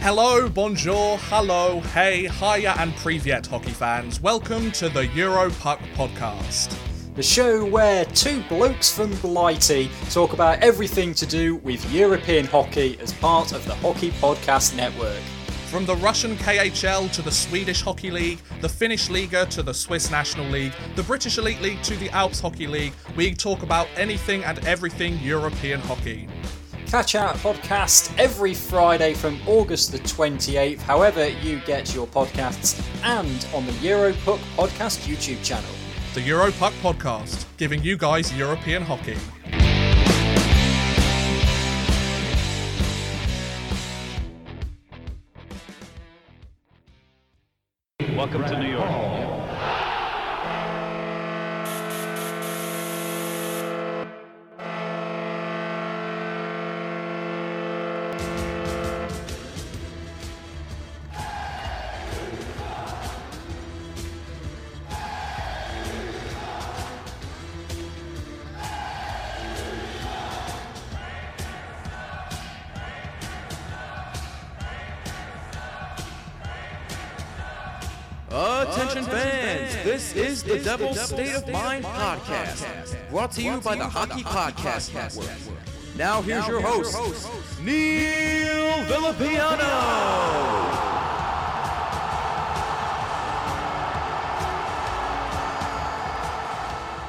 Hello, bonjour, hello, hey, hiya, and Previet hockey fans. Welcome to the Euro Puck podcast. the show where two blokes from Blighty talk about everything to do with European hockey as part of the Hockey Podcast Network. From the Russian KHL to the Swedish Hockey League, the Finnish Liiga to the Swiss National League, the British Elite League to the Alps Hockey League, we talk about anything and everything European hockey. Catch our podcast every Friday from August the 28th, however you get your podcasts, and on the Europuck Podcast YouTube channel. The Europuck podcast, giving you guys European hockey. Welcome to New York. The Devil's State of Mind podcast, brought to you by the Hockey Podcast Network. Now here's your host, Neil Villapiano.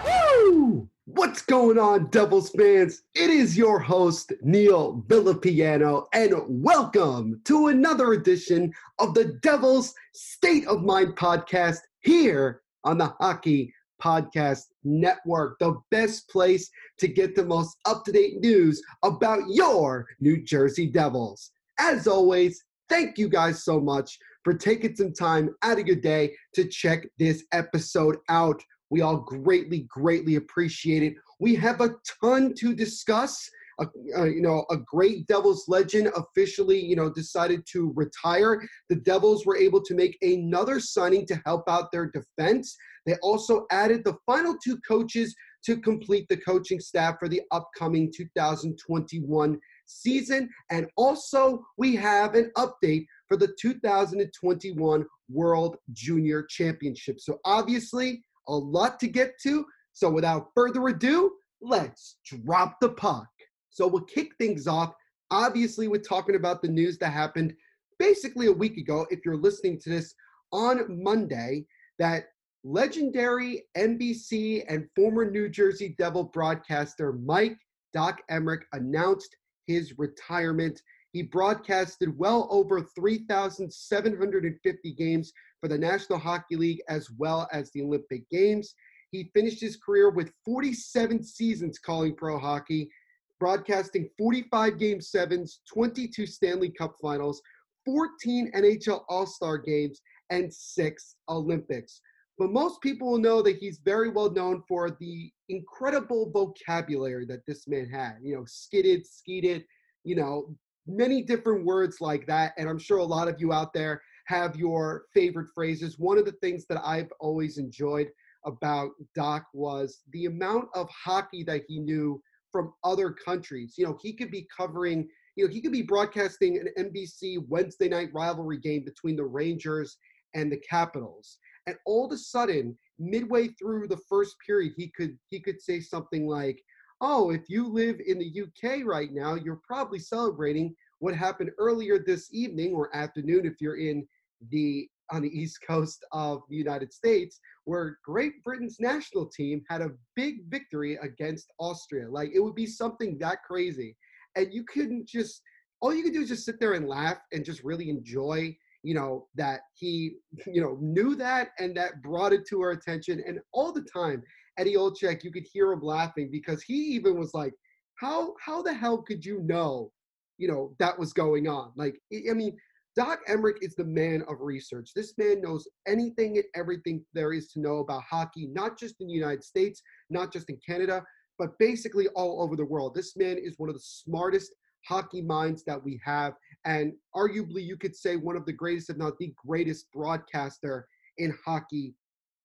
Woo! What's going on, Devils fans? It is your host, Neil Villapiano, and welcome to another edition of the Devils State of Mind podcast here on the Hockey Podcast Network, the best place to get the most up to date news about your New Jersey Devils. As always, thank you guys so much for taking some time out of your day to check this episode out. We all greatly, greatly appreciate it. We have a ton to discuss. A, uh, you know, a great Devils legend officially, you know, decided to retire. The Devils were able to make another signing to help out their defense. They also added the final two coaches to complete the coaching staff for the upcoming 2021 season. And also, we have an update for the 2021 World Junior Championship. So, obviously, a lot to get to. So without further ado, let's drop the puck. So we'll kick things off. Obviously, we're talking about the news that happened basically a week ago. If you're listening to this on Monday, that legendary NBC and former New Jersey Devil broadcaster Mike Doc Emrick announced his retirement. He broadcasted well over 3,750 games for the National Hockey League as well as the Olympic Games. He finished his career with 47 seasons calling pro hockey, broadcasting 45 game sevens, 22 Stanley Cup finals, 14 NHL All Star games, and six Olympics. But most people will know that he's very well known for the incredible vocabulary that this man had. You know, skidded, skeeted, you know, many different words like that. And I'm sure a lot of you out there have your favorite phrases. One of the things that I've always enjoyed about Doc was the amount of hockey that he knew from other countries. You know, he could be covering, you know, he could be broadcasting an NBC Wednesday night rivalry game between the Rangers and the Capitals. And all of a sudden, midway through the first period, he could he could say something like, "Oh, if you live in the UK right now, you're probably celebrating what happened earlier this evening or afternoon if you're in the on the east coast of the United States, where Great Britain's national team had a big victory against Austria. Like it would be something that crazy. And you couldn't just all you could do is just sit there and laugh and just really enjoy you know, that he, you know, knew that and that brought it to our attention. And all the time, Eddie Olczyk, you could hear him laughing because he even was like, how how the hell could you know, you know, that was going on? Like, I mean, Doc Emrick is the man of research. This man knows anything and everything there is to know about hockey, not just in the United States, not just in Canada, but basically all over the world. This man is one of the smartest hockey minds that we have, and arguably you could say one of the greatest, if not the greatest, broadcaster in hockey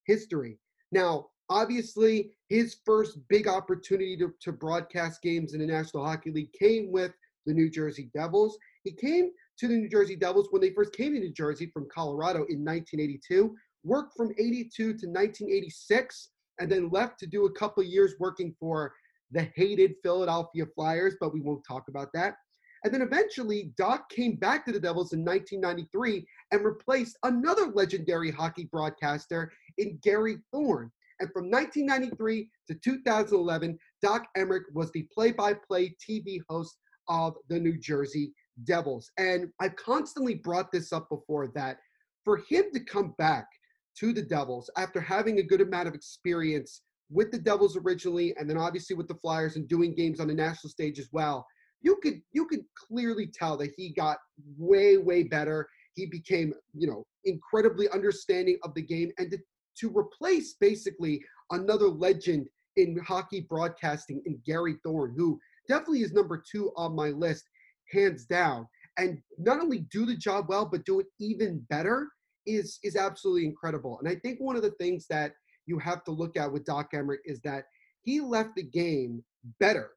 history. Now, obviously, his first big opportunity to, to broadcast games in the National Hockey League came with the New Jersey Devils. He came to the New Jersey Devils when they first came to New Jersey from Colorado in 1982, worked from 82 to 1986, and then left to do a couple years working for the hated Philadelphia Flyers, but we won't talk about that. And then eventually, Doc came back to the Devils in 1993 and replaced another legendary hockey broadcaster in Gary Thorne. And from 1993 to 2011, Doc Emrick was the play by play TV host of the New Jersey Devils. And I've constantly brought this up before that for him to come back to the Devils after having a good amount of experience with the Devils originally and then obviously with the Flyers and doing games on the national stage as well, you could you could clearly tell that he got way way better. He became, you know, incredibly understanding of the game and to, to replace basically another legend in hockey broadcasting in Gary Thorne, who definitely is number 2 on my list hands down. And not only do the job well, but do it even better is is absolutely incredible. And I think one of the things that you have to look at with Doc Emrick is that he left the game better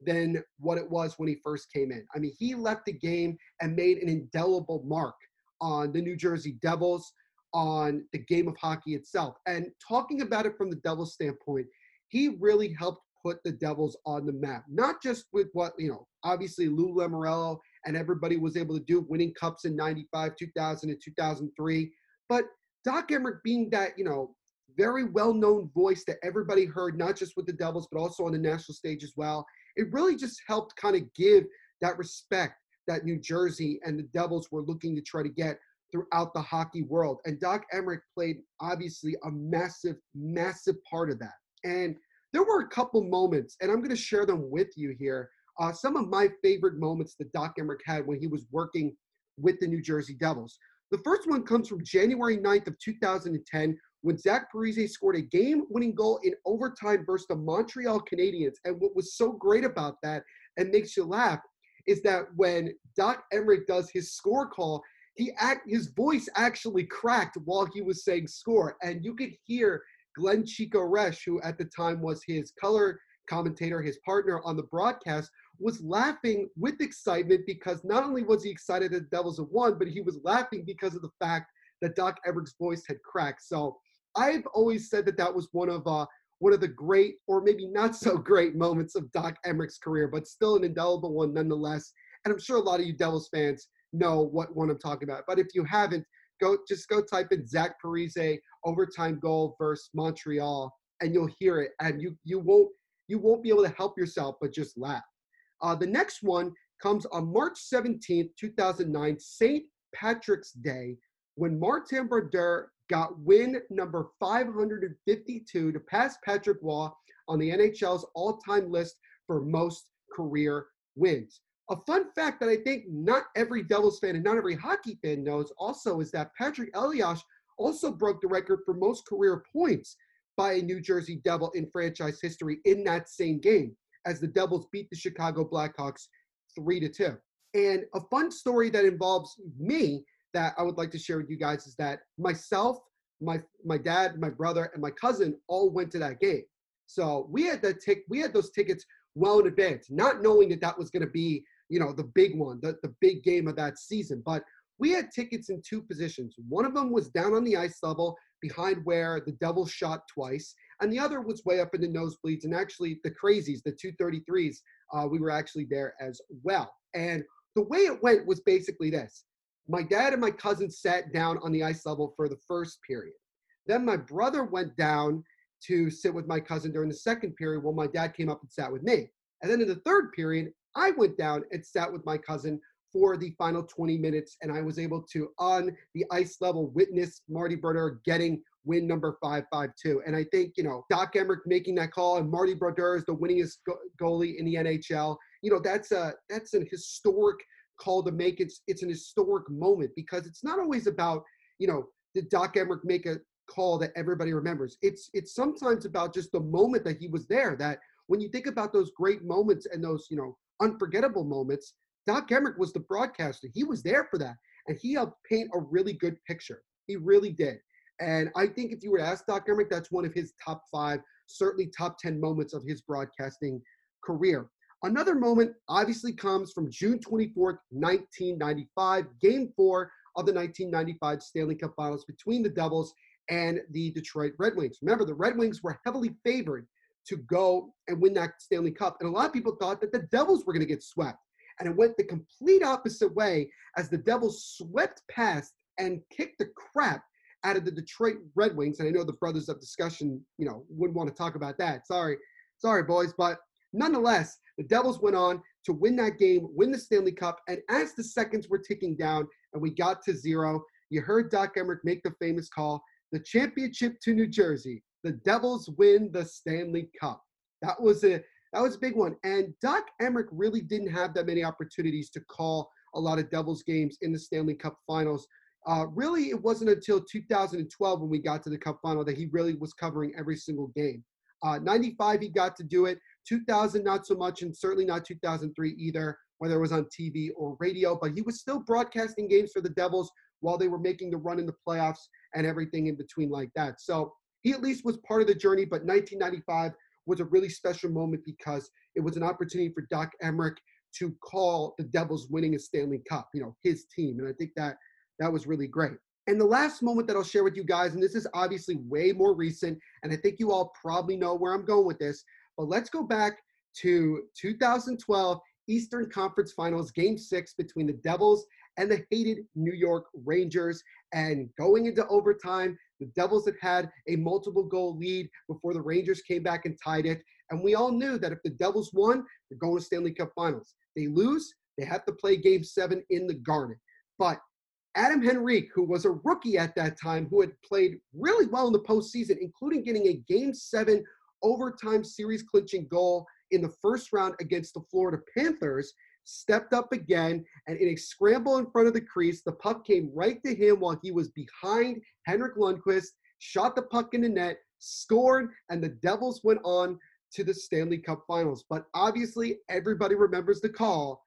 than what it was when he first came in. I mean, he left the game and made an indelible mark on the New Jersey Devils, on the game of hockey itself. And talking about it from the Devils standpoint, he really helped put the Devils on the map. Not just with what, you know, obviously Lou Lamoriello and everybody was able to do, winning cups in 95, 2000, and 2003. But Doc Emrick being that, you know, very well-known voice that everybody heard, not just with the Devils, but also on the national stage as well. It really just helped kind of give that respect that New Jersey and the Devils were looking to try to get throughout the hockey world. And Doc Emrick played obviously a massive, massive part of that. And there were a couple moments, and I'm going to share them with you here. Uh, some of my favorite moments that Doc Emrick had when he was working with the New Jersey Devils. The first one comes from January 9th of 2010 when Zach Parise scored a game-winning goal in overtime versus the Montreal Canadiens. And what was so great about that and makes you laugh is that when Doc Emrick does his score call, he act his voice actually cracked while he was saying score, and you could hear Glenn Chico Resch, who at the time was his color commentator, his partner on the broadcast, was laughing with excitement because not only was he excited that the Devils had won, but he was laughing because of the fact that Doc Emrick's voice had cracked. So I've always said that that was one of uh, one of the great, or maybe not so great, moments of Doc Emrick's career, but still an indelible one nonetheless. And I'm sure a lot of you Devils fans know what one I'm talking about. But if you haven't, go just go type in Zach Parise overtime goal versus Montreal, and you'll hear it, and you you won't you won't be able to help yourself but just laugh. Uh, the next one comes on March 17th, 2009, St. Patrick's Day, when Martin Brodeur got win number 552 to pass Patrick Roy on the NHL's all-time list for most career wins. A fun fact that I think not every Devils fan and not every hockey fan knows also is that Patrik Elias also broke the record for most career points by a New Jersey Devil in franchise history in that same game as the Devils beat the Chicago Blackhawks 3 to 2. And a fun story that involves me that I would like to share with you guys is that myself, my my dad, my brother, and my cousin all went to that game. So we had that tick we had those tickets well in advance, not knowing that that was going to be, you know, the big one, the, the big game of that season. But we had tickets in two positions. One of them was down on the ice level behind where the Devils shot twice, and the other was way up in the nosebleeds. And actually, the crazies, the 233s, uh, we were actually there as well. And the way it went was basically this my dad and my cousin sat down on the ice level for the first period. Then my brother went down to sit with my cousin during the second period while my dad came up and sat with me. And then in the third period, I went down and sat with my cousin for the final 20 minutes, and I was able to, on the ice level, witness Marty Brodeur getting win number 552. And I think, you know, Doc Emrick making that call and Marty Brodeur is the winningest go- goalie in the NHL. You know, that's a that's an historic call to make. It's it's an historic moment because it's not always about, you know, did Doc Emrick make a call that everybody remembers. It's it's sometimes about just the moment that he was there. That when you think about those great moments and those, you know, unforgettable moments, Doc Emrick was the broadcaster. He was there for that. And he helped paint a really good picture. He really did. And I think if you were to ask Doc Emrick, that's one of his top five, certainly top 10 moments of his broadcasting career. Another moment obviously comes from June 24th, 1995, game four of the 1995 Stanley Cup Finals between the Devils and the Detroit Red Wings. Remember, the Red Wings were heavily favored to go and win that Stanley Cup. And a lot of people thought that the Devils were going to get swept. And it went the complete opposite way as the Devils swept past and kicked the crap out of the Detroit Red Wings. And I know the brothers of discussion, you know, wouldn't want to talk about that. Sorry, sorry, boys. But nonetheless, the Devils went on to win that game, win the Stanley Cup. And as the seconds were ticking down and we got to zero, you heard Doc Emrick make the famous call the championship to New Jersey. The Devils win the Stanley Cup. That was a that was a big one. And Doc Emrick really didn't have that many opportunities to call a lot of Devils games in the Stanley Cup Finals. Uh, really, it wasn't until 2012 when we got to the Cup Final that he really was covering every single game. Uh, 95, he got to do it. 2000, not so much, and certainly not 2003 either, whether it was on TV or radio. But he was still broadcasting games for the Devils while they were making the run in the playoffs and everything in between like that. So he at least was part of the journey. But 1995 was a really special moment because it was an opportunity for Doc Emrick to call the Devils winning a Stanley Cup, you know, his team. And I think that that was really great. And the last moment that I'll share with you guys, and this is obviously way more recent, and I think you all probably know where I'm going with this, but let's go back to 2012 Eastern Conference Finals, Game Six between the Devils and the hated New York Rangers. And going into overtime, the Devils had had a multiple goal lead before the Rangers came back and tied it. And we all knew that if the Devils won, they're going to Stanley Cup Finals. They lose, they have to play Game Seven in the Garden. But Adam Henrique, who was a rookie at that time, who had played really well in the postseason, including getting a Game Seven overtime series clinching goal in the first round against the Florida Panthers, stepped up again, and in a scramble in front of the crease, the puck came right to him while he was behind Henrik Lundqvist, shot the puck in the net, scored, and the Devils went on to the Stanley Cup Finals. But obviously, everybody remembers the call.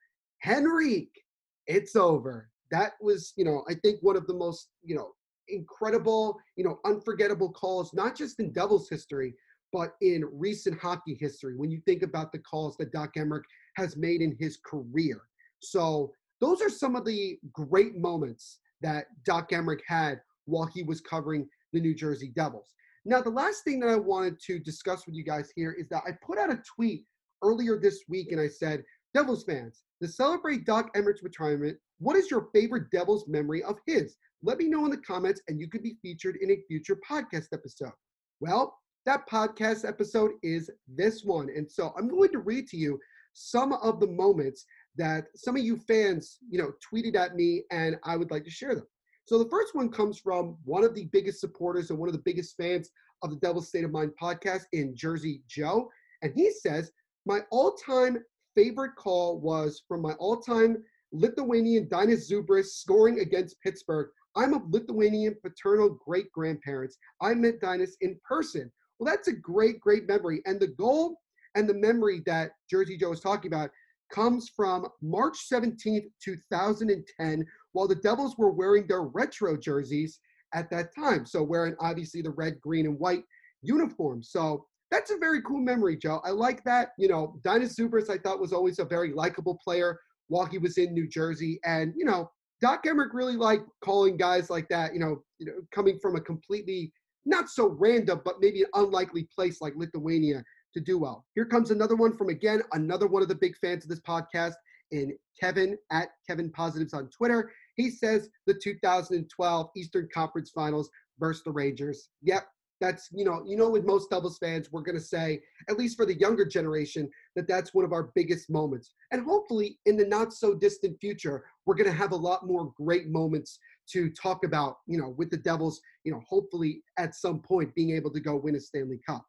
Henrique, it's over. That was, you know, I think one of the most, you know, incredible, you know, unforgettable calls, not just in Devils history, but in recent hockey history when you think about the calls that Doc Emrick has made in his career. So those are some of the great moments that Doc Emrick had while he was covering the New Jersey Devils. Now, the last thing that I wanted to discuss with you guys here is that I put out a tweet earlier this week and I said, Devils fans, to celebrate Doc Emrick's retirement, what is your favorite Devils memory of his? Let me know in the comments and you could be featured in a future podcast episode. Well, that podcast episode is this one. And so I'm going to read to you some of the moments that some of you fans, you know, tweeted at me and I would like to share them. So the first one comes from one of the biggest supporters and one of the biggest fans of the Devil's State of Mind podcast in Jersey Joe. And he says, My all time favorite call was from my all time Lithuanian Dainius Zubrus scoring against Pittsburgh. I'm of Lithuanian paternal great grandparents. I met Dainius in person. Well, that's a great, great memory. And the goal and the memory that Jersey Joe is talking about comes from March 17th, 2010, while the Devils were wearing their retro jerseys at that time. So, wearing obviously the red, green, and white uniform. So, that's a very cool memory, Joe. I like that. You know, Dainius Zubrus, I thought, was always a very likable player while he was in New Jersey. And, you know, Doc Emrick really liked calling guys like that, you know, you know, coming from a completely not so random, but maybe an unlikely place like Lithuania to do well. Here comes another one from again, another one of the big fans of this podcast in Kevin at Kevin Positives on Twitter. He says the 2012 Eastern Conference Finals versus the Rangers. Yep, That's, you know, you know, with most Devils fans, we're going to say, at least for the younger generation, that that's one of our biggest moments. And hopefully, in the not so distant future, we're going to have a lot more great moments to talk about, you know, with the Devils, you know, hopefully at some point being able to go win a Stanley Cup.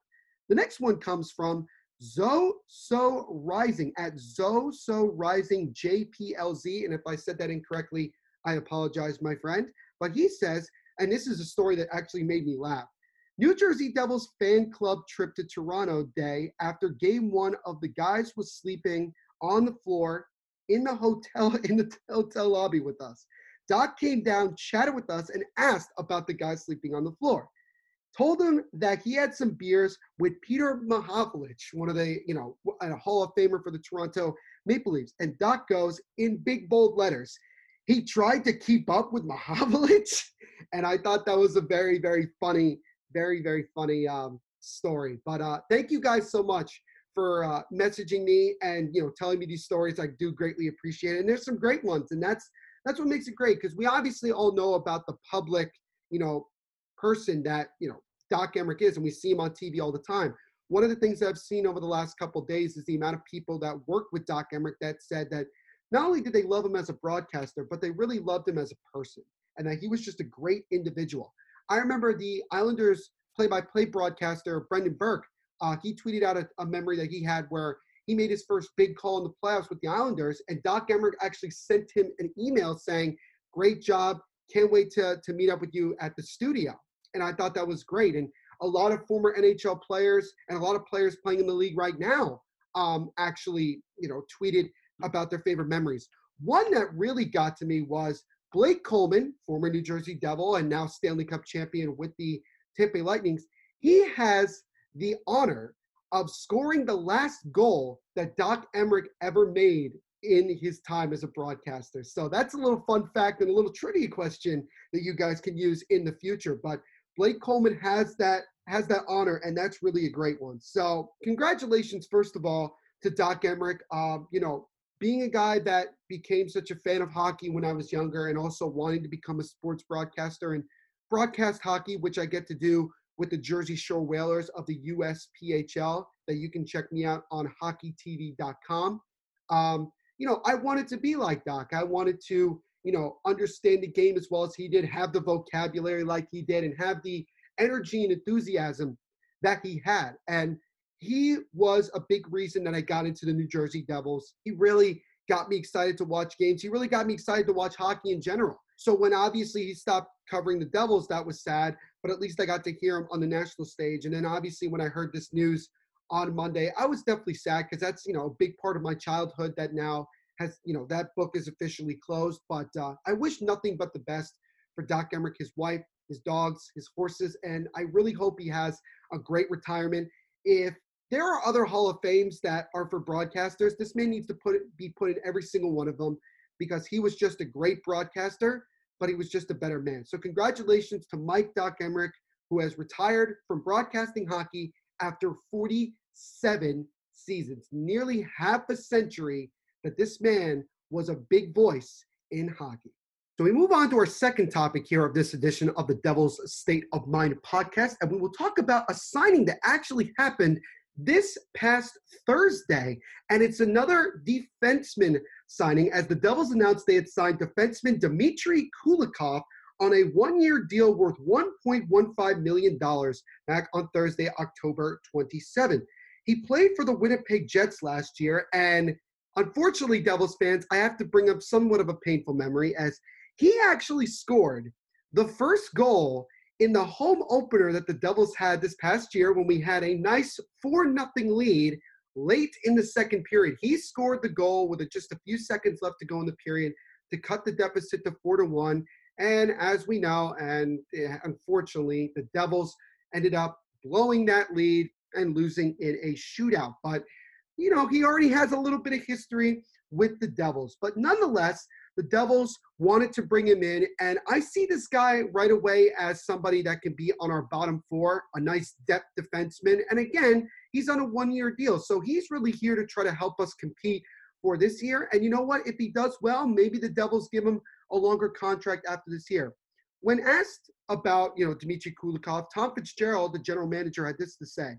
The next one comes from Zo So Rising at Zo So Rising JPLZ. And if I said that incorrectly, I apologize, my friend. But he says, and this is a story that actually made me laugh. New Jersey Devils fan club trip to Toronto day after game one of the guys was sleeping on the floor in the hotel in the hotel lobby with us. Doc came down, chatted with us, and asked about the guys sleeping on the floor. Told him that he had some beers with Peter Mahovlich, one of the, you know, a Hall of Famer for the Toronto Maple Leafs. And Doc goes in big bold letters. He tried to keep up with Mahovlich, and I thought that was a very, very funny very very funny um, story. But uh, thank you guys so much for uh, messaging me and you know telling me these stories. I do greatly appreciate it. And there's some great ones, and that's that's what makes it great because we obviously all know about the public you know person that you know Doc Emrick is, and we see him on TV all the time. One of the things I've seen over the last couple days is the amount of people that work with Doc Emrick that said that not only did they love him as a broadcaster, but they really loved him as a person, and that he was just a great individual. I remember the Islanders play-by-play broadcaster Brendan Burke. Uh, he tweeted out a, a, memory that he had where he made his first big call in the playoffs with the Islanders, and Doc Emrick actually sent him an email saying, "Great job! Can't wait to to meet up with you at the studio." And I thought that was great. And a lot of former NHL players and a lot of players playing in the league right now um, actually, you know, tweeted about their favorite memories. One that really got to me was Blake Coleman, former New Jersey Devil and now Stanley Cup champion with the Tampa Lightnings, he has the honor of scoring the last goal that Doc Emrick ever made in his time as a broadcaster. So that's a little fun fact and a little trivia question that you guys can use in the future. But Blake Coleman has that has that honor, and that's really a great one. So congratulations, first of all, to Doc Emrick. Um, you know, being a guy that became such a fan of hockey when I was younger and also wanting to become a sports broadcaster and broadcast hockey, which I get to do with the Jersey Shore Whalers of the USPHL, that you can check me out on hockeytv.com. Um, you know, I wanted to be like Doc. I wanted to, you know, understand the game as well as he did, have the vocabulary like he did, and have the energy and enthusiasm that he had. And he was a big reason that I got into the New Jersey Devils. He really got me excited to watch games. He really got me excited to watch hockey in general. So when obviously he stopped covering the Devils, that was sad, but at least I got to hear him on the national stage. And then obviously when I heard this news on Monday, I was definitely sad because that's, you know, a big part of my childhood that now has, you know, that book is officially closed. But uh, I wish nothing but the best for Doc Emrick, his wife, his dogs, his horses, and I really hope he has a great retirement. If there are other Hall of Fames that are for broadcasters. This man needs to put be put in every single one of them because he was just a great broadcaster, but he was just a better man. So congratulations to Mike Doc Emrick, who has retired from broadcasting hockey after 47 seasons, nearly half a century that this man was a big voice in hockey. So we move on to our second topic here of this edition of the Devil's State of Mind podcast, and we will talk about a signing that actually happened this past Thursday, and it's another defenseman signing as the Devils announced they had signed defenseman Dmitry Kulikov on a one-year deal worth $1.15 million back on Thursday, October 27. He played for the Winnipeg Jets last year, and unfortunately, Devils fans, I have to bring up somewhat of a painful memory as he actually scored the first goal in the home opener that the Devils had this past year when we had a nice 4 nothing lead late in the second period. He scored the goal with just a few seconds left to go in the period to cut the deficit to 4 to 1. And as we know, and eh, unfortunately, the Devils ended up blowing that lead and losing in a shootout. But, you know, he already has a little bit of history with the Devils. But nonetheless, the Devils wanted to bring him in, and I see this guy right away as somebody that can be on our bottom four, a nice depth defenseman. And again, he's on a one year deal. So he's really here to try to help us compete for this year. And you know what? If he does well, maybe the Devils give him a longer contract after this year. When asked about, you know, Dmitry Kulikov, Tom Fitzgerald, the general manager, had this to say.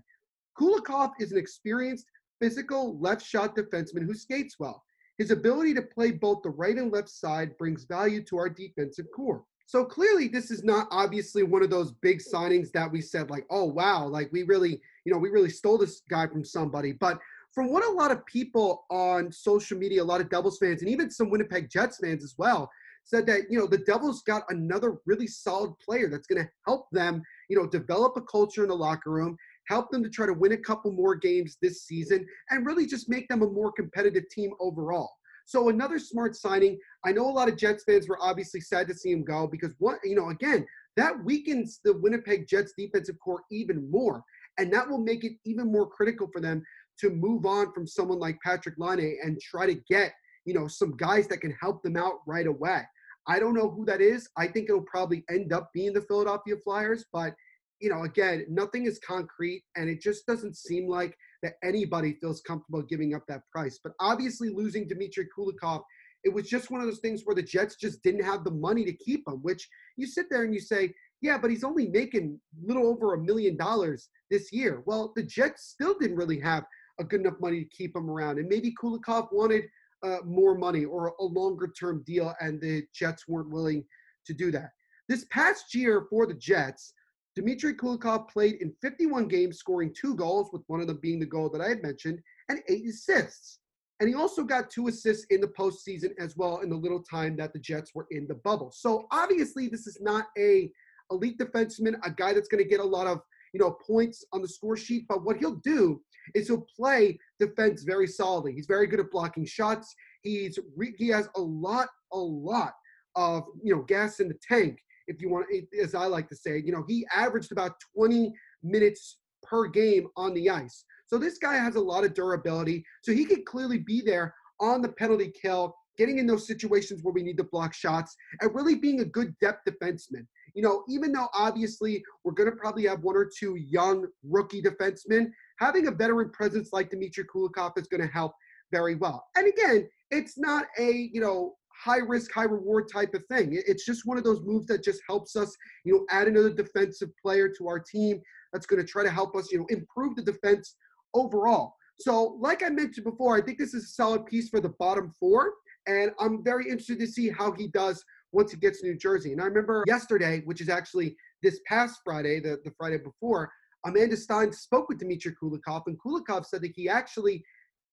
Kulikov is an experienced, physical left shot defenseman who skates well. His ability to play both the right and left side brings value to our defensive corps. So clearly, this is not obviously one of those big signings that we said, like, oh, wow, like we really, you know, we really stole this guy from somebody. But from what a lot of people on social media, a lot of Devils fans, and even some Winnipeg Jets fans as well, said that, you know, the Devils got another really solid player that's going to help them, you know, develop a culture in the locker room, help them to try to win a couple more games this season, and really just make them a more competitive team overall. So another smart signing. I know a lot of Jets fans were obviously sad to see him go because what you know, again, that weakens the Winnipeg Jets defensive corps even more. And that will make it even more critical for them to move on from someone like Patrick Laine and try to get, you know, some guys that can help them out right away. I don't know who that is. I think it'll probably end up being the Philadelphia Flyers, but you know, again, nothing is concrete and it just doesn't seem like that anybody feels comfortable giving up that price. But obviously losing Dmitry Kulikov, it was just one of those things where the Jets just didn't have the money to keep him, which you sit there and you say, yeah, but he's only making a little over a million dollars this year. Well, the Jets still didn't really have a good enough money to keep him around. And maybe Kulikov wanted uh, more money or a longer term deal, and the Jets weren't willing to do that. This past year for the Jets, Dmitry Kulikov played in 51 games, scoring two goals, with one of them being the goal that I had mentioned, and eight assists. And he also got two assists in the postseason as well in the little time that the Jets were in the bubble. So obviously, this is not a elite defenseman, a guy that's going to get a lot of you know points on the score sheet. But what he'll do is he'll play defense very solidly. He's very good at blocking shots. He's he has a lot, a lot of you know gas in the tank, if you want, as I like to say. You know, he averaged about 20 minutes per game on the ice. So this guy has a lot of durability. So he could clearly be there on the penalty kill, getting in those situations where we need to block shots, and really being a good depth defenseman. You know, even though obviously we're going to probably have one or two young rookie defensemen, having a veteran presence like Dmitry Kulikov is going to help very well. And again, it's not a, you know, high risk, high reward type of thing. It's just one of those moves that just helps us, you know, add another defensive player to our team that's going to try to help us, you know, improve the defense overall. So, like I mentioned before, I think this is a solid piece for the bottom four. And I'm very interested to see how he does once he gets to New Jersey. And I remember yesterday, which is actually this past Friday, the, the Friday before, Amanda Stein spoke with Dmitry Kulikov, and Kulikov said that he actually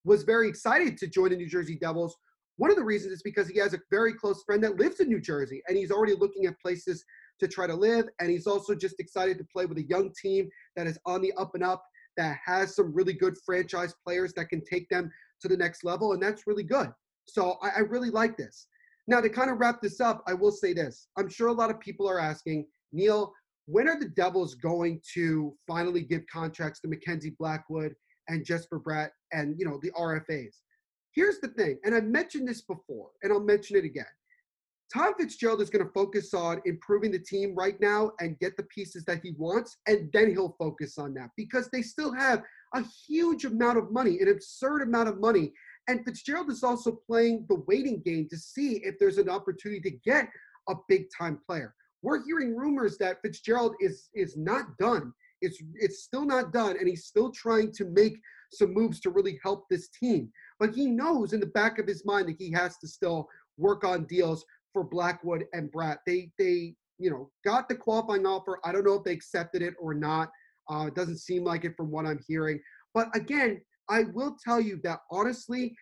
was very excited to join the New Jersey Devils. One of the reasons is because he has a very close friend that lives in New Jersey, and he's already looking at places to try to live. And he's also just excited to play with a young team that is on the up and up, that has some really good franchise players that can take them to the next level, and that's really good. So I, I really like this. Now, to kind of wrap this up, I will say this. I'm sure a lot of people are asking, Neil, when are the Devils going to finally give contracts to Mackenzie Blackwood and Jesper Bratt and you know the RFAs? Here's the thing, and I've mentioned this before, and I'll mention it again. Tom Fitzgerald is going to focus on improving the team right now and get the pieces that he wants, and then he'll focus on that because they still have a huge amount of money, an absurd amount of money. And Fitzgerald is also playing the waiting game to see if there's an opportunity to get a big time player. We're hearing rumors that Fitzgerald is is not done. It's it's still not done, and he's still trying to make some moves to really help this team. But he knows in the back of his mind that he has to still work on deals for Blackwood and Bratt. They they you know got the qualifying offer. I don't know if they accepted it or not. Uh, it doesn't seem like it from what I'm hearing. But again, I will tell you that honestly,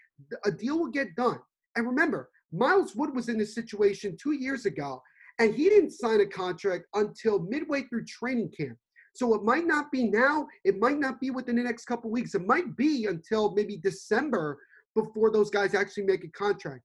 a deal will get done. And remember, Miles Wood was in this situation two years ago, and he didn't sign a contract until midway through training camp. So it might not be now, it might not be within the next couple weeks. It might be until maybe December before those guys actually make a contract.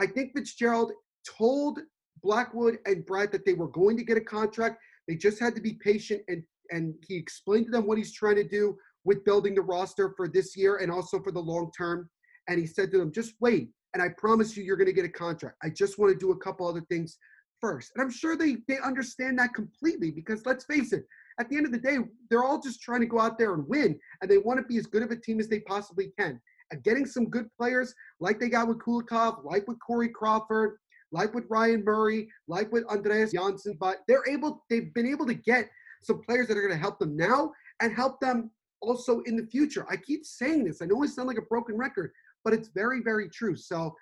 I think Fitzgerald told Blackwood and Bratt that they were going to get a contract. They just had to be patient and and he explained to them what he's trying to do with building the roster for this year and also for the long term. And he said to them, just wait. And I promise you, you're going to get a contract. I just want to do a couple other things first. And I'm sure they, they understand that completely because let's face it, at the end of the day, they're all just trying to go out there and win. And they want to be as good of a team as they possibly can. And getting some good players like they got with Kulikov, like with Corey Crawford, like with Ryan Murray, like with Andreas Johnsson, but they're able, they've been able to get some players that are going to help them now and help them also in the future. I keep saying this. I know it sounds like a broken record, but it's very, very true. So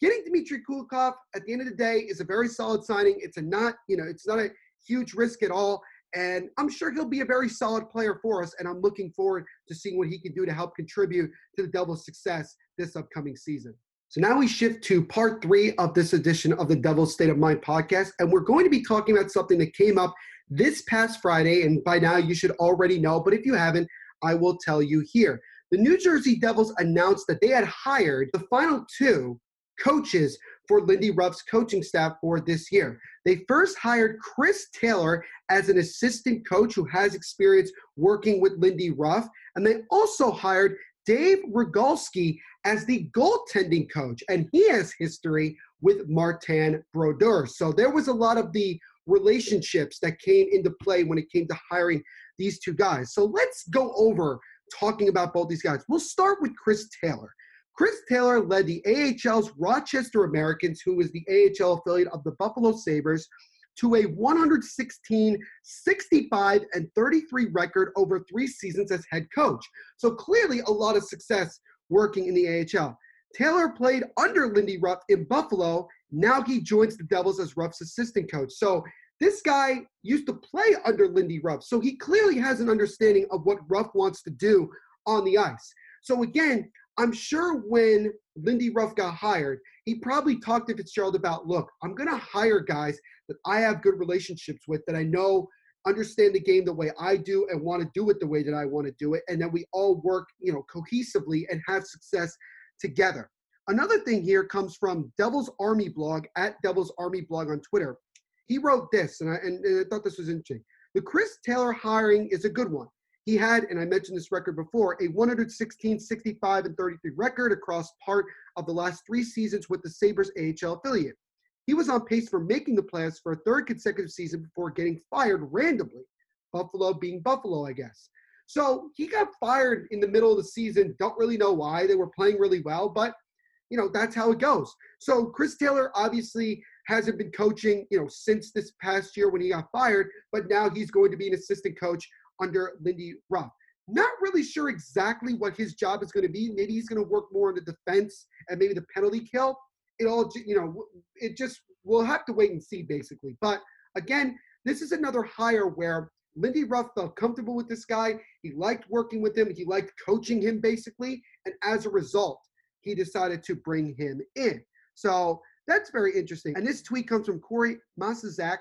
getting Dmitry Kulikov at the end of the day is a very solid signing. It's a not, you know, it's not a huge risk at all. And I'm sure he'll be a very solid player for us. And I'm looking forward to seeing what he can do to help contribute to the Devils' success this upcoming season. So now we shift to part three of this edition of the Devil's State of Mind podcast. And we're going to be talking about something that came up this past Friday. And by now you should already know, but if you haven't, I will tell you here. The New Jersey Devils announced that they had hired the final two coaches for Lindy Ruff's coaching staff for this year. They first hired Chris Taylor as an assistant coach who has experience working with Lindy Ruff, and they also hired Dave Rogalski as the goaltending coach, and he has history with Martin Brodeur. So there was a lot of the relationships that came into play when it came to hiring these two guys. So let's go over talking about both these guys. We'll start with Chris Taylor. Chris Taylor led the AHL's Rochester Americans, who is the AHL affiliate of the Buffalo Sabres, to a 116, 65, and 33 record over three seasons as head coach. So clearly a lot of success working in the AHL. Taylor played under Lindy Ruff in Buffalo. Now he joins the Devils as Ruff's assistant coach. So this guy used to play under Lindy Ruff. So he clearly has an understanding of what Ruff wants to do on the ice. So again, I'm sure when Lindy Ruff got hired, he probably talked to Fitzgerald about, look, I'm going to hire guys that I have good relationships with, that I know understand the game the way I do and want to do it the way that I want to do it, and that we all work, you know, cohesively and have success together. Another thing here comes from Devil's Army blog at Devil's Army blog on Twitter. He wrote this, and I, and, and I thought this was interesting. The Chris Taylor hiring is a good one. He had, and I mentioned this record before, a 116, 65, and 33 record across part of the last three seasons with the Sabres AHL affiliate. He was on pace for making the playoffs for a third consecutive season before getting fired randomly. Buffalo being Buffalo, I guess. So he got fired in the middle of the season. Don't really know why. They were playing really well, but you know that's how it goes. So Chris Taylor obviously hasn't been coaching, you know, since this past year when he got fired, but now he's going to be an assistant coach under Lindy Ruff. Not really sure exactly what his job is going to be. Maybe he's going to work more on the defense and maybe the penalty kill. It all, you know, it just, we'll have to wait and see basically. But again, this is another hire where Lindy Ruff felt comfortable with this guy. He liked working with him. He liked coaching him basically. And as a result, he decided to bring him in. So that's very interesting. And this tweet comes from Corey Masisak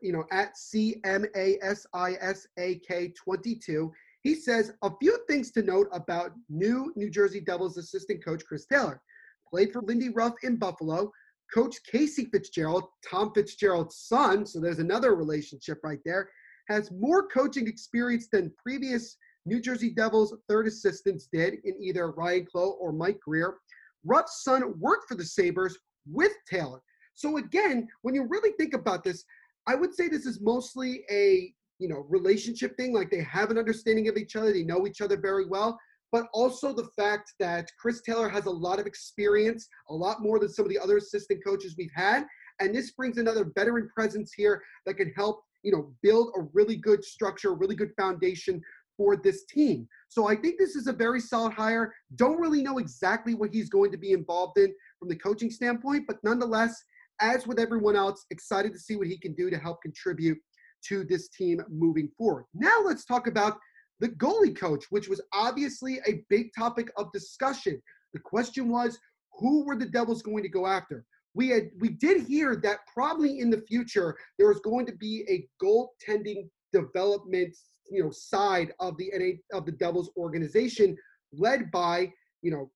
you know, at CMASISAK22. He says a few things to note about new New Jersey Devils assistant coach Chris Taylor. Played for Lindy Ruff in Buffalo. Coach Casey Fitzgerald, Tom Fitzgerald's son, so there's another relationship right there, has more coaching experience than previous New Jersey Devils third assistants did in either Ryan Clowe or Mike Grier. Ruff's son worked for the Sabres with Taylor. So again, when you really think about this, I would say this is mostly a you know relationship thing. Like they have an understanding of each other, they know each other very well. But also the fact that Chris Taylor has a lot of experience, a lot more than some of the other assistant coaches we've had, and this brings another veteran presence here that can help you know build a really good structure, a really good foundation for this team. So I think this is a very solid hire. Don't really know exactly what he's going to be involved in from the coaching standpoint, but nonetheless, as with everyone else, excited to see what he can do to help contribute to this team moving forward. Now let's talk about the goalie coach, which was obviously a big topic of discussion. The question was, who were the Devils going to go after? We had we did hear that probably in the future there was going to be a goaltending development, you know, side of the NA of the Devils organization, led by you know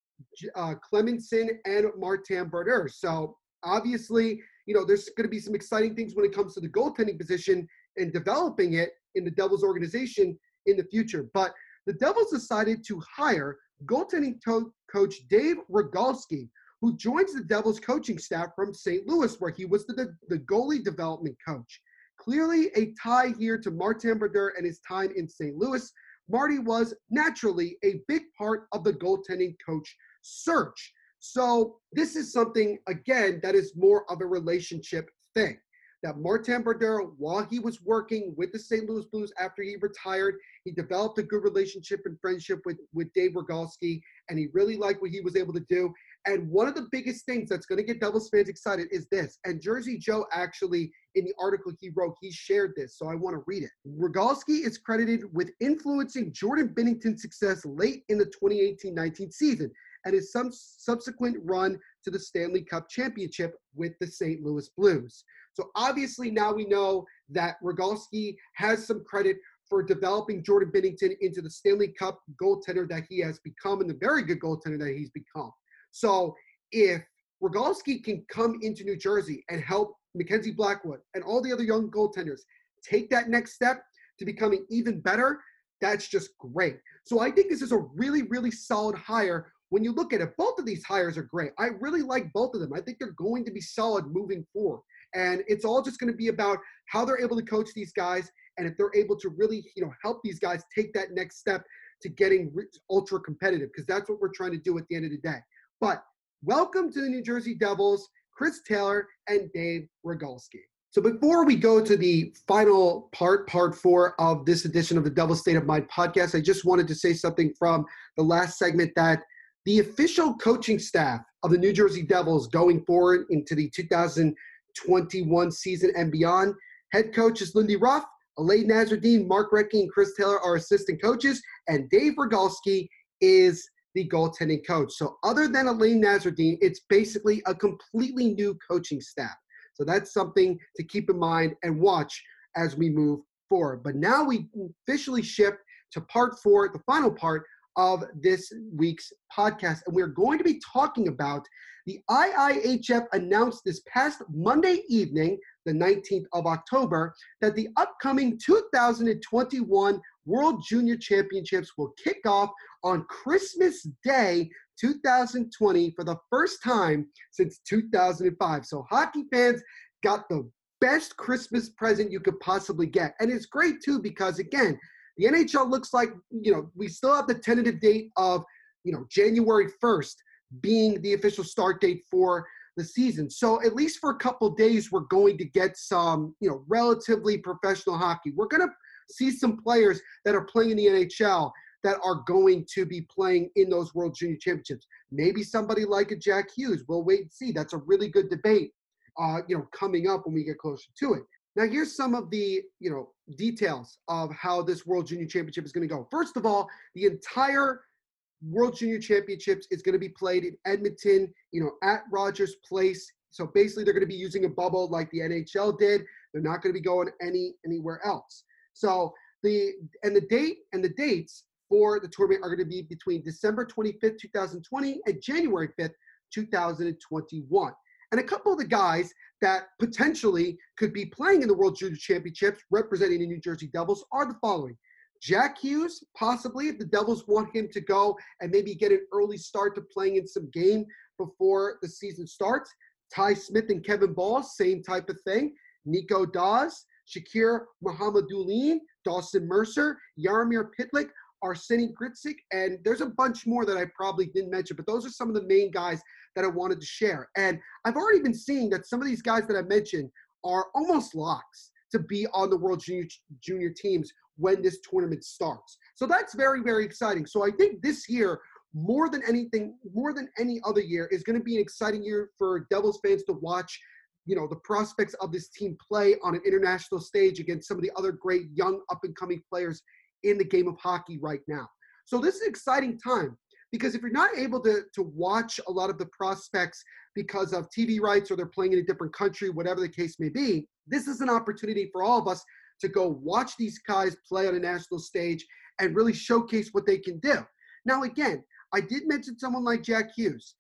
uh, Clemmensen and Martin Brodeur. So obviously, you know, there's going to be some exciting things when it comes to the goaltending position and developing it in the Devils organization in the future. But the Devils decided to hire goaltending to- coach Dave Rogalski, who joins the Devils coaching staff from St. Louis, where he was the, the goalie development coach. Clearly, a tie here to Martin Brodeur and his time in St. Louis. Marty was naturally a big part of the goaltending coach search. So this is something again that is more of a relationship thing. That Martin Brodeur, while he was working with the St. Louis Blues after he retired, he developed a good relationship and friendship with, with Dave Rogalski, and he really liked what he was able to do. And one of the biggest things that's going to get Devils fans excited is this. And Jersey Joe actually, in the article he wrote, he shared this, so I want to read it. Rogalski is credited with influencing Jordan Binnington's success late in the 2018-19 season and his subsequent run to the Stanley Cup championship with the St. Louis Blues. So obviously now we know that Rogalski has some credit for developing Jordan Binnington into the Stanley Cup goaltender that he has become and the very good goaltender that he's become. So if Rogalski can come into New Jersey and help Mackenzie Blackwood and all the other young goaltenders take that next step to becoming even better, that's just great. So I think this is a really, really solid hire. When you look at it, both of these hires are great. I really like both of them. I think they're going to be solid moving forward. And it's all just going to be about how they're able to coach these guys and if they're able to really, you know, help these guys take that next step to getting ultra competitive because that's what we're trying to do at the end of the day. But welcome to the New Jersey Devils, Chris Taylor and Dave Rogalski. So before we go to the final part, part four of this edition of the Devil State of Mind podcast, I just wanted to say something from the last segment that the official coaching staff of the New Jersey Devils going forward into the 2021 season and beyond, head coach is Lindy Ruff, Alain Nasreddine, Mark Recchi, and Chris Taylor are assistant coaches, and Dave Rogalski is the goaltending coach. So other than Alain Nasreddine, it's basically a completely new coaching staff. So that's something to keep in mind and watch as we move forward. But now we officially shift to part four, the final part of this week's podcast. And we're going to be talking about the IIHF announced this past Monday evening, the 19th of October, that the upcoming 2021 World Junior Championships will kick off on Christmas Day 2020 for the first time since 2005. So, hockey fans got the best Christmas present you could possibly get. And it's great too because, again, the NHL looks like, you know, we still have the tentative date of, you know, January 1st being the official start date for the season. So at least for a couple days, we're going to get some, you know, relatively professional hockey. We're going to see some players that are playing in the NHL that are going to be playing in those World Junior Championships. Maybe somebody like a Jack Hughes. We'll wait and see. That's a really good debate, uh, you know, coming up when we get closer to it. Now, here's some of the, you know, details of how this World Junior Championship is going to go. First of all, the entire World Junior Championships is going to be played in Edmonton, you know, at Rogers Place. So basically, they're going to be using a bubble like the NHL did. They're not going to be going any anywhere else. So the and the date and the dates for the tournament are going to be between December 25th, 2020, and January 5th, 2021. And a couple of the guys that potentially could be playing in the World Junior Championships representing the New Jersey Devils are the following. Jack Hughes, possibly, if the Devils want him to go and maybe get an early start to playing in some game before the season starts. Ty Smith and Kevin Bahl, same type of thing. Nico Daws, Shakir Mukhamadullin, Dawson Mercer, Jaromir Pitlick, Arseny Gritsyuk, and there's a bunch more that I probably didn't mention, but those are some of the main guys that I wanted to share. And I've already been seeing that some of these guys that I mentioned are almost locks to be on the World Junior, junior teams when this tournament starts. So that's very, very exciting. So I think this year, more than anything, more than any other year, is going to be an exciting year for Devils fans to watch. You know, the prospects of this team play on an international stage against some of the other great young up and coming players in the game of hockey right now. So this is an exciting time because if you're not able to, to watch a lot of the prospects because of TV rights or they're playing in a different country, whatever the case may be, this is an opportunity for all of us to go watch these guys play on a national stage and really showcase what they can do. Now, again, I did mention someone like Jack Hughes.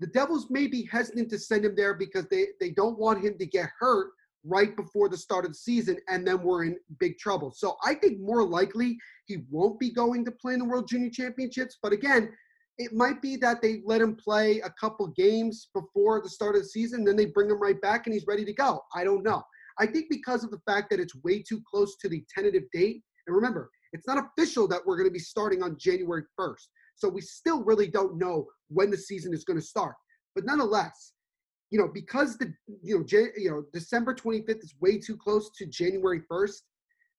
The Devils may be hesitant to send him there because they, they don't want him to get hurt right before the start of the season, and then we're in big trouble. So I think more likely he won't be going to play in the World Junior Championships. But again, it might be that they let him play a couple games before the start of the season, then they bring him right back and he's ready to go. I don't know. I think because of the fact that it's way too close to the tentative date, and remember, it's not official that we're going to be starting on January 1st. So we still really don't know when the season is going to start. But nonetheless, you know, because the you know, Jan- you know, December 25th is way too close to January 1st,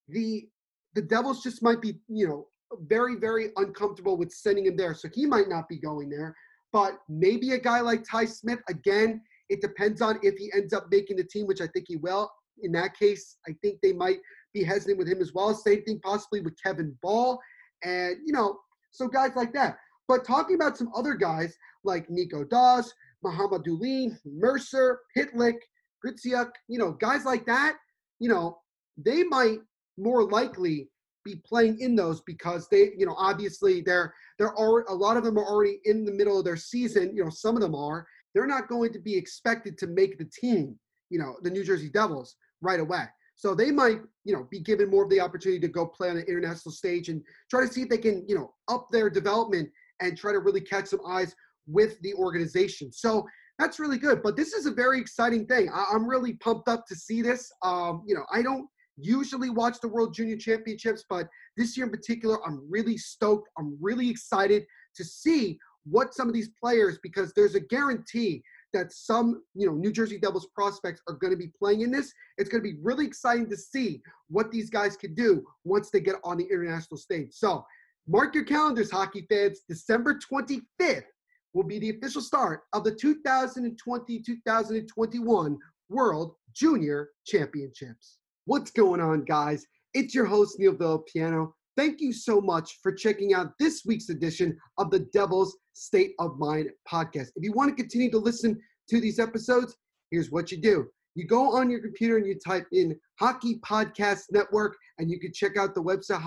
the the Devils just might be, you know, very, very uncomfortable with sending him there. So he might not be going there. But maybe a guy like Ty Smith, again, it depends on if he ends up making the team, which I think he will. In that case, I think they might be hesitant with him as well. Same thing possibly with Kevin Bahl. And, you know, so guys like that. But talking about some other guys like Nico Daws, Mukhamadullin, Mercer, Pitlick, Gritsyuk, you know, guys like that, you know, they might more likely be playing in those because they, you know, obviously they're already a lot of them are already in the middle of their season. You know, some of them are. They're not going to be expected to make the team. You know, the New Jersey Devils right away. So they might, you know, be given more of the opportunity to go play on the international stage and try to see if they can, you know, up their development and try to really catch some eyes with the organization. So that's really good. But this is a very exciting thing. I- am really pumped up to see this. Um, you know, I don't usually watch the World Junior Championships, but this year in particular, I'm really stoked. I'm really excited to see what some of these players, because there's a guarantee that some, you know, New Jersey Devils prospects are going to be playing in this. It's going to be really exciting to see what these guys can do once they get on the international stage. So mark your calendars, hockey fans. December 25th will be the official start of the 2020-2021 World Junior Championships. What's going on, guys? It's your host, Neil Villapiano. Thank you so much for checking out this week's edition of the Devil's State of Mind podcast. If you want to continue to listen to these episodes, here's what you do. You go on your computer and you type in Hockey Podcast Network, and you can check out the website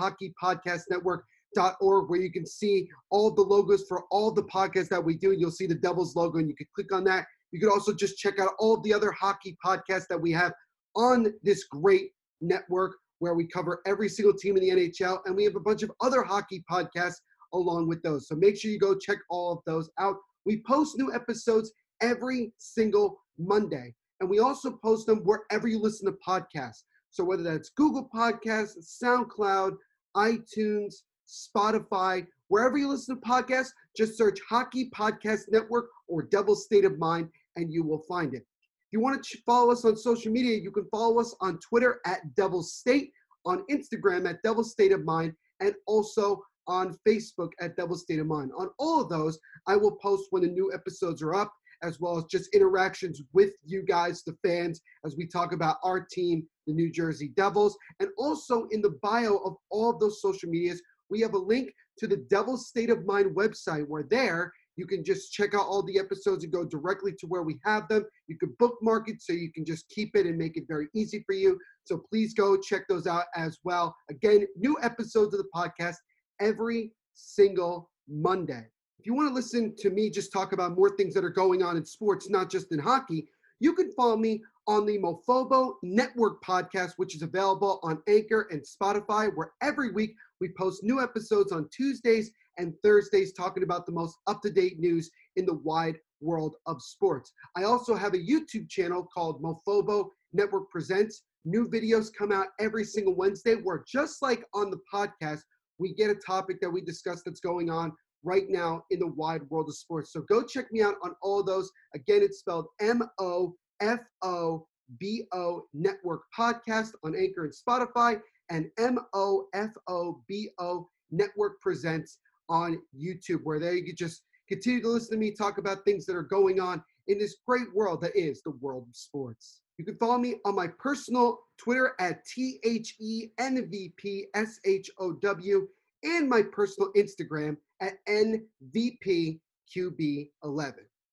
hockeypodcastnetwork.org where you can see all the logos for all the podcasts that we do. You'll see the Devils logo, and you can click on that. You can also just check out all the other hockey podcasts that we have on this great network where we cover every single team in the NHL, and we have a bunch of other hockey podcasts along with those. So make sure you go check all of those out. We post new episodes every single Monday, and we also post them wherever you listen to podcasts. So whether that's Google Podcasts, SoundCloud, iTunes, Spotify, wherever you listen to podcasts, just search Hockey Podcast Network or Devil State of Mind, and you will find it If you want to follow us on social media, you can follow us on Twitter at Devil State, on Instagram at Devil State of Mind, and also on Facebook at Devil State of Mind. On all of those, I will post when the new episodes are up, as well as just interactions with you guys, the fans, as we talk about our team, the New Jersey Devils. And also in the bio of all of those social medias, we have a link to the Devil's State of Mind website, where there you can just check out all the episodes and go directly to where we have them. You can bookmark it so you can just keep it and make it very easy for you. So please go check those out as well. Again, new episodes of the podcast every single Monday. If you want to listen to me just talk about more things that are going on in sports, not just in hockey, you can follow me on the Mofobo Network podcast, which is available on Anchor and Spotify, where every week we post new episodes on Tuesdays and Thursdays talking about the most up to date news in the wide world of sports. I also have a YouTube channel called Mofobo Network Presents. New videos come out every single Wednesday, where just like on the podcast, we get a topic that we discuss that's going on right now in the wide world of sports. So go check me out on all those. Again, it's spelled M O F O B O Network Podcast on Anchor and Spotify, and M O F O B O Network Presents on YouTube, where there you can just continue to listen to me talk about things that are going on in this great world that is the world of sports. You can follow me on my personal Twitter at T H E N V P S H O W and my personal Instagram at NVPQB11.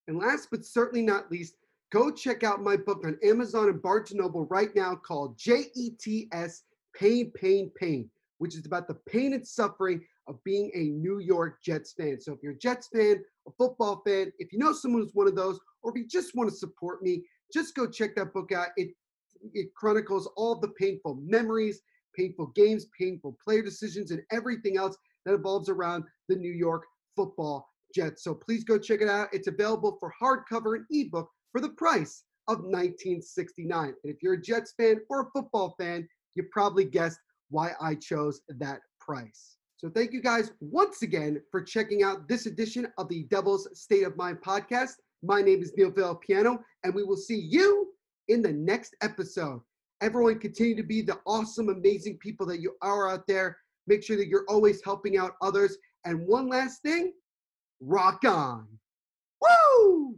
And last but certainly not least, go check out my book on Amazon and Barnes & Noble right now called JETS Pain, Pain, Pain, which is about the pain and suffering of being a New York Jets fan. So if you're a Jets fan, a football fan, if you know someone who's one of those, or if you just want to support me, just go check that book out. It it chronicles all the painful memories, painful games, painful player decisions, and everything else that evolves around the New York football Jets. So please go check it out. It's available for hardcover and ebook for the price of 1969. And if you're a Jets fan or a football fan, you probably guessed why I chose that price. So thank you guys once again for checking out this edition of the Devil's State of Mind podcast. My name is Neil Villapiano, and we will see you in the next episode. Everyone, continue to be the awesome, amazing people that you are out there. Make sure that you're always helping out others. And one last thing rock on. Woo!